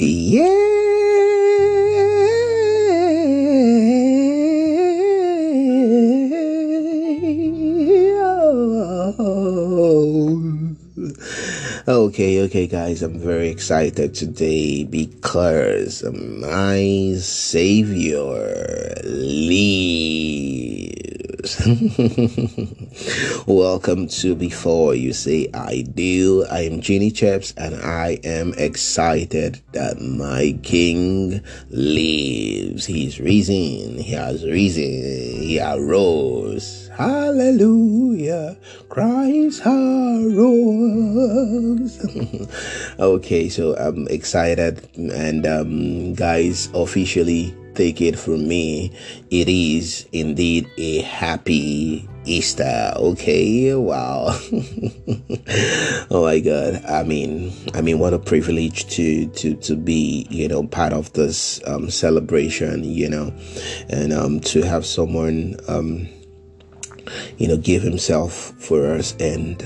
Okay, okay, guys, I'm very excited today because my Savior lives. Welcome to Before You Say I Do. I am Jeannie Chaps and I am excited that my King lives. He's risen, he has risen, he arose. Hallelujah. Christ arose. okay, so I'm excited and um, guys officially take it from me. It is indeed a happy Easter. Okay, wow. oh my God. I mean, I mean, what a privilege to to to be, you know, part of this um, celebration. You know, and um, to have someone. Um, you know, give himself for us and,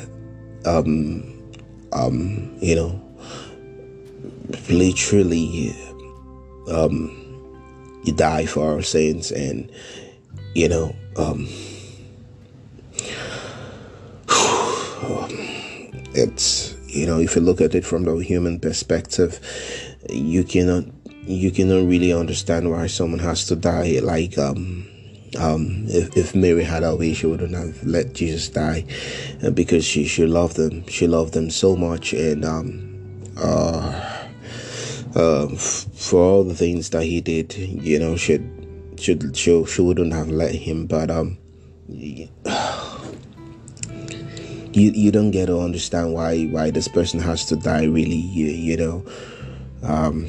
um, um, you know, literally, um, you die for our sins and, you know, um, it's, you know, if you look at it from the human perspective, you cannot, you cannot really understand why someone has to die like, um, um, if, if Mary had her way, she wouldn't have let Jesus die uh, because she, she loved them. She loved them so much. And um, uh, f- for all the things that he did, you know, she, she, she, she wouldn't have let him. But um, you, you don't get to understand why why this person has to die, really, you, you know. Um,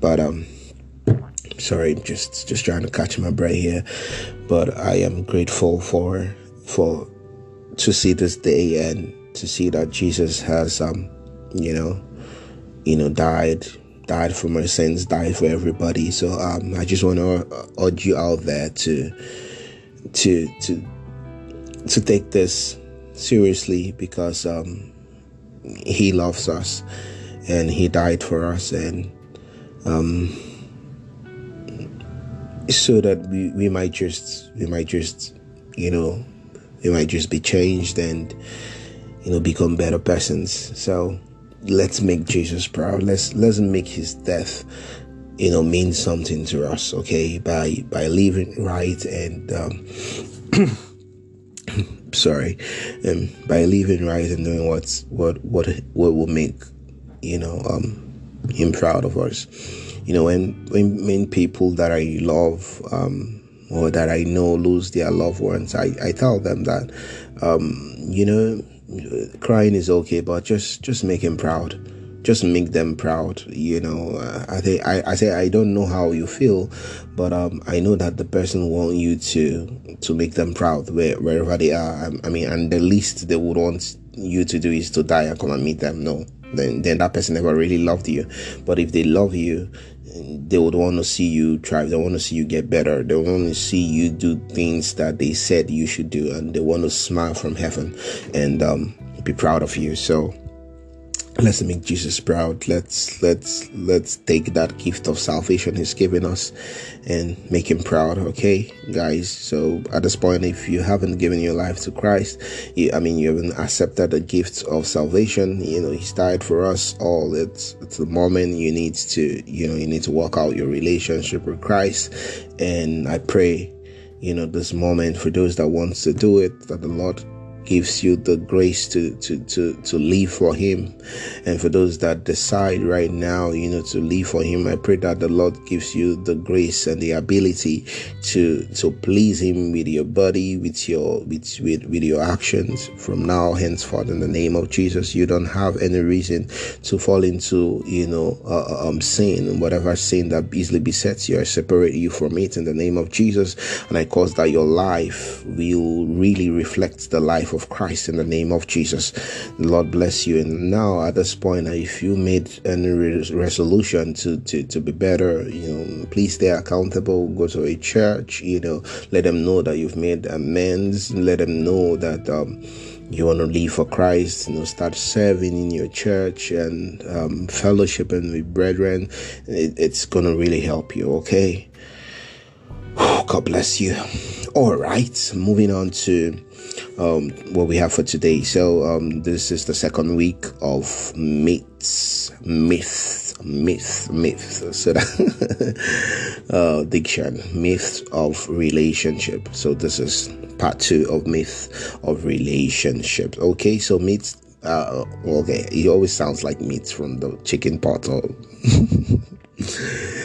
but um, sorry, just just trying to catch my breath here. But I am grateful for for to see this day and to see that Jesus has um you know you know died died for my sins, died for everybody. So um I just want to urge you out there to to to to take this seriously because um he loves us and he died for us and um so that we, we might just we might just you know we might just be changed and you know become better persons so let's make jesus proud. Let's let's make his death you know mean something to us okay by by living right and um sorry and by living right and doing what's what what what will make you know um him proud of us. You know, when when, when people that I love um, or that I know lose their loved ones, I, I tell them that, um, you know, crying is okay, but just just make him proud. Just make them proud, you know. Uh, I think I, I say I don't know how you feel, but um, I know that the person want you to to make them proud where, wherever they are. I, I mean, and the least they would want you to do is to die and come and meet them. No, then then that person never really loved you. But if they love you, they would want to see you thrive. They want to see you get better. They want to see you do things that they said you should do, and they want to smile from heaven and um, be proud of you. So let's make Jesus proud. Let's let's let's take that gift of salvation He's given us and make Him proud. Okay, guys. So at this point, if you haven't given your life to Christ, you, I mean, you haven't accepted the gift of salvation. You know, He's died for us all. It's it's the moment you need to you know you need to work out your relationship with Christ. And I pray, you know, this moment for those that wants to do it, that the Lord gives you the grace to to to to live for him. And for those that decide right now you know to live for him i pray that the lord gives you the grace and the ability to to please him with your body with your with with, with your actions from now henceforth in the name of jesus. You don't have any reason to fall into you know uh, uh um sin whatever sin that easily besets you. I separate you from it in the name of jesus. And i cause that your life will really reflect the life of Christ in the name of Jesus. The Lord bless you. And now at this point, if you made any resolution to, to, to be better, you know, please stay accountable. Go to a church, you know, let them know that you've made amends. Let them know that, um, you want to live for Christ, you know, start serving in your church and um, fellowshipping with brethren, it, it's going to really help you, okay? God bless you. All right, moving on to um, what we have for today. So, um, this is the second week of myths, myth, myth, myth. So that uh, diction, myth of relationship. So this is part two of myth of relationship. Okay, so myths. Uh, okay, it always sounds like meat from the chicken pot or.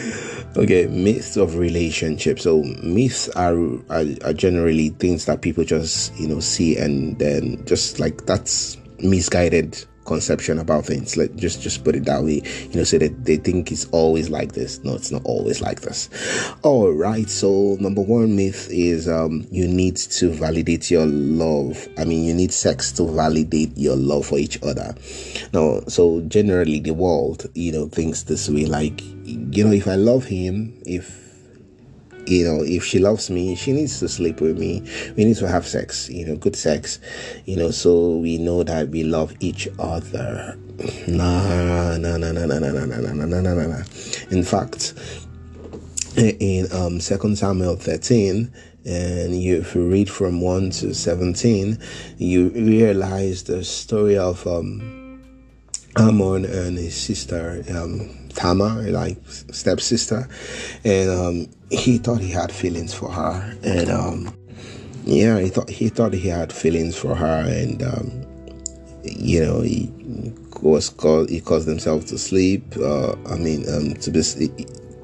okay myths of relationships. So myths are, are, are generally things that people just you know see and then just like that's misguided conception about things. Let just just put it that way. You know, say that they think it's always like this. No, it's not always like this. All right. So number one myth is um, you need to validate your love. I mean, you need sex to validate your love for each other. Now, so generally the world, you know, thinks this way. Like, you know, if I love him, if you know if she loves me she needs to sleep with me we need to have sex you know good sex you know so we know that we love each other nah nah nah nah nah nah nah nah nah nah nah nah in fact in um second samuel 13 and you, if you read from 1 to 17 you realize the story of um Amnon and his sister um, Tamar, like stepsister, and um, he thought he had feelings for her, and um, yeah, he thought he thought he had feelings for her, and um, you know he was called he caused himself to sleep. Uh, I mean, um, to be.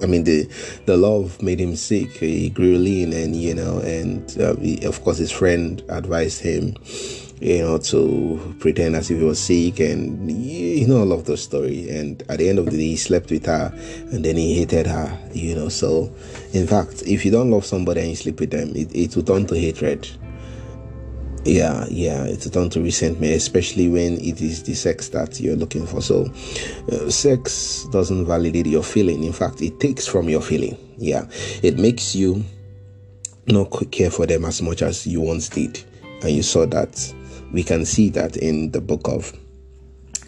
I mean, the the love made him sick. He grew lean, and you know, and uh, he, of course, his friend advised him you know, to pretend as if he was sick, and you know all of the story. And at the end of the day, he slept with her, and then he hated her. You know, so in fact, if you don't love somebody and you sleep with them, it, it will turn to hatred. Yeah, yeah, it will turn to resentment, especially when it is the sex that you're looking for. So, uh, sex doesn't validate your feeling. In fact, it takes from your feeling. Yeah, it makes you not care for them as much as you once did, and you saw that we can see that in the book of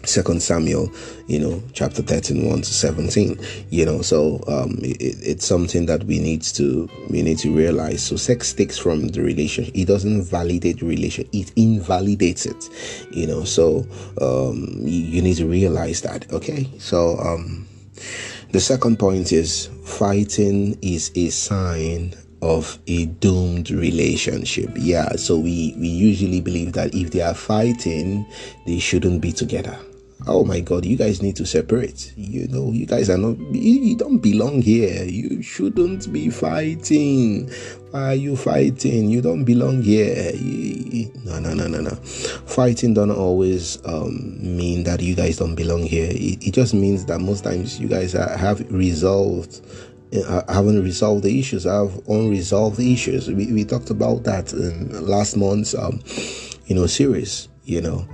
second samuel you know chapter 13 1 to 17 you know. So um it, it's something that we need to we need to realize. So sex takes from the relationship it doesn't validate the relation it invalidates it you know. So um you, you need to realize that okay? So um the second point is fighting is a sign of a doomed relationship. Yeah, so we, we usually believe that if they are fighting, they shouldn't be together. Oh my God, you guys need to separate. You know, you guys are not, you, you don't belong here. You shouldn't be fighting. Why are you fighting? You don't belong here. You, no, no, no, no, no. Fighting don't always um, mean that you guys don't belong here. It, it just means that most times you guys are, have resolved haven't resolved the issues. I have unresolved issues. We, we talked about that in last month's, um, you know, series. You know,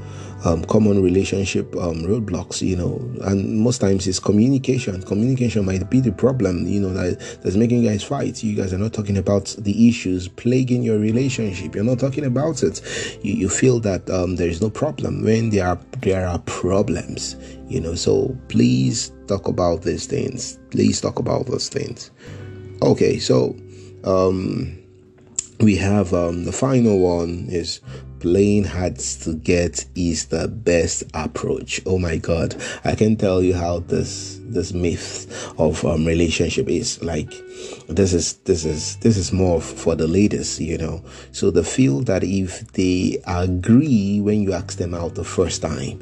um, common relationship um, roadblocks. You know, and most times it's communication. Communication might be the problem. You know, that that's making you guys fight. You guys are not talking about the issues plaguing your relationship. You're not talking about it. You, you feel that um, there is no problem when there are there are problems. You know, so please talk about these things. Please talk about those things. Okay, so um, we have um, the final one is playing hard to get is the best approach. Oh my God, I can tell you how this this myth of um, relationship is like. This is this is this is more for the ladies, you know. So they feel that if they agree when you ask them out the first time,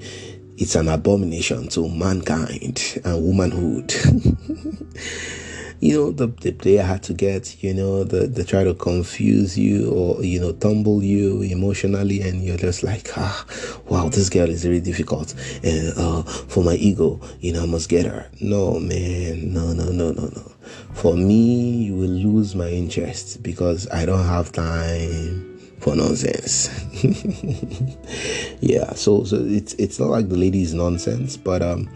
it's an abomination to mankind and womanhood. you know, the, the player had to get, you know, the, they try to confuse you or, you know, tumble you emotionally, and you're just like, ah, wow, this girl is really difficult. And uh, for my ego, you know, I must get her. No, man, no, no, no, no, no. For me, you will lose my interest because I don't have time for nonsense. yeah, so so it's it's not like the lady is nonsense, but um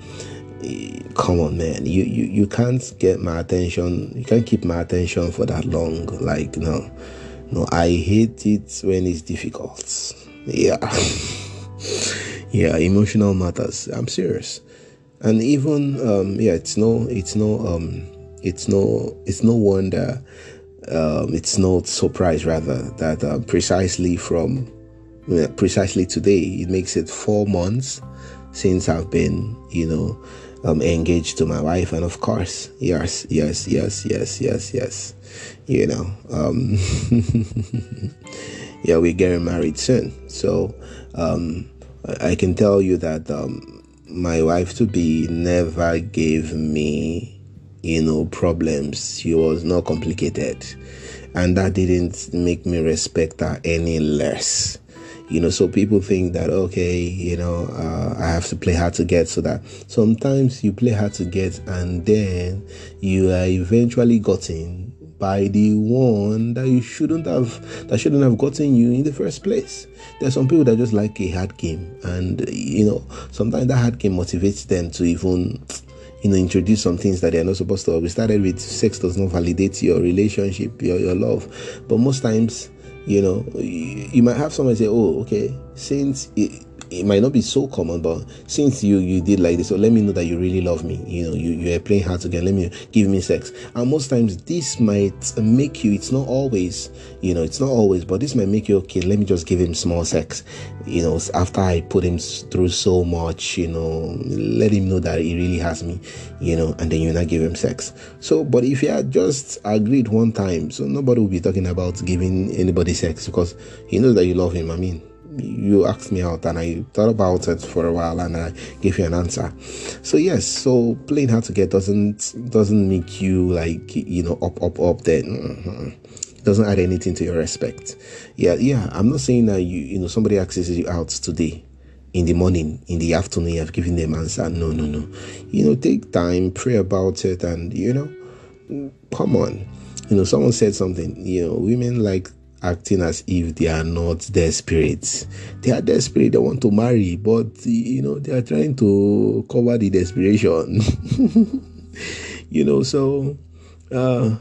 come on man. You, you you can't get my attention. You can't keep my attention for that long. Like no. No i hate it when it's difficult. Yeah. Yeah emotional matters. I'm serious. And even um yeah it's no it's no um it's no it's no wonder um it's no surprise rather that uh, precisely from precisely today it makes it four months since i've been you know um, engaged to my wife, and of course, yes, yes, yes, yes, yes, yes, you know, um, yeah, we're getting married soon. So um, I can tell you that um, my wife to be never gave me, you know, problems. She was not complicated, and that didn't make me respect her any less you know so people think that okay you know uh, i have to play hard to get so that. Sometimes you play hard to get and then you are eventually gotten by the one that you shouldn't have that shouldn't have gotten you in the first place. There's some people that just like a hard game and you know sometimes that hard game motivates them to even you know introduce some things that they're not supposed to. We started with sex does not validate your relationship your, your love. But most times you know, you, might have someone say, "Oh, okay, since it, it might not be so common, but since you you did like this, so let me know that you really love me. You know, you you are playing hard to get. Let me give me sex. And most times this might make you. It's not always, you know, it's not always, but this might make you okay. Let me just give him small sex. You know, after I put him through so much, you know, let him know that he really has me. You know, and then you not give him sex. So, but if you had just agreed one time, so nobody will be talking about giving anybody sex because he knows that you love him. I mean you asked me out and I thought about it for a while and I gave you an answer. So yes, so playing hard to get doesn't doesn't make you like you know up up up then. Mm-hmm. doesn't add anything to your respect. Yeah, yeah. I'm not saying that you you know somebody accesses you out today in the morning, in the afternoon, you have given them answer. No, no, no. You know, take time, pray about it, and you know, come on. You know, someone said something. You know, women like acting as if they are not desperate. They are desperate, they want to marry, but you know, they are trying to cover the desperation. you know, so uh,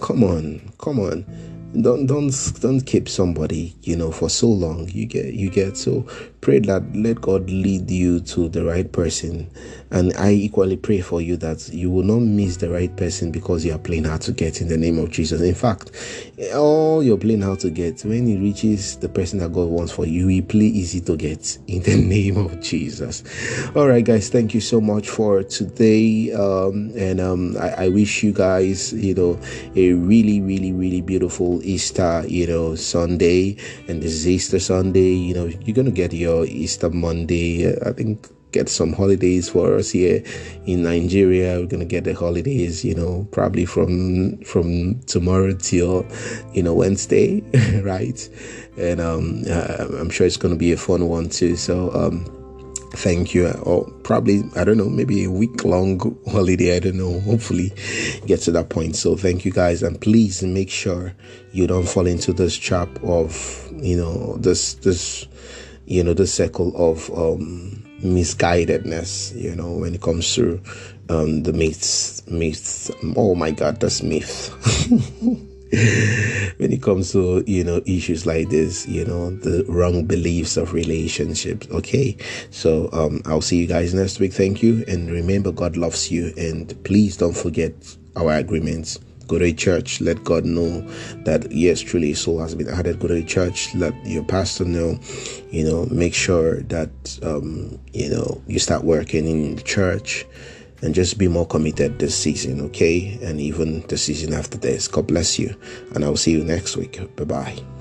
come on, come on don't don't don't keep somebody you know for so long. You get you get so pray that let god lead you to the right person. And i equally pray for you that you will not miss the right person because you are playing hard to get in the name of jesus. In fact all you're playing hard to get when he reaches the person that god wants for you he play easy to get in the name of jesus. All right guys thank you so much for today. Um, and um, I, I wish you guys you know a really really really beautiful Easter, you know, Sunday, and this is Easter Sunday. You know, you're gonna get your Easter Monday. I think get some holidays for us here in Nigeria. We're gonna get the holidays, you know, probably from from tomorrow till you know Wednesday, right? And um, uh, I'm sure it's gonna be a fun one too. So um, thank you. Or probably i don't know maybe a week long holiday i don't know hopefully get to that point. So thank you guys and please make sure you don't fall into this trap of you know this this you know the circle of um misguidedness you know when it comes to um the myths myths. Oh my god that's myth when it comes to you know issues like this you know the wrong beliefs of relationships okay? So um i'll see you guys next week. Thank you. And remember god loves you. And please don't forget our agreements. Go to a church. Let god know that yes truly soul has been added. Go to a church. Let your pastor know. You know make sure that um you know you start working in the church and just be more committed this season, okay? And even the season after this. God bless you. And I'll see you next week. Bye bye.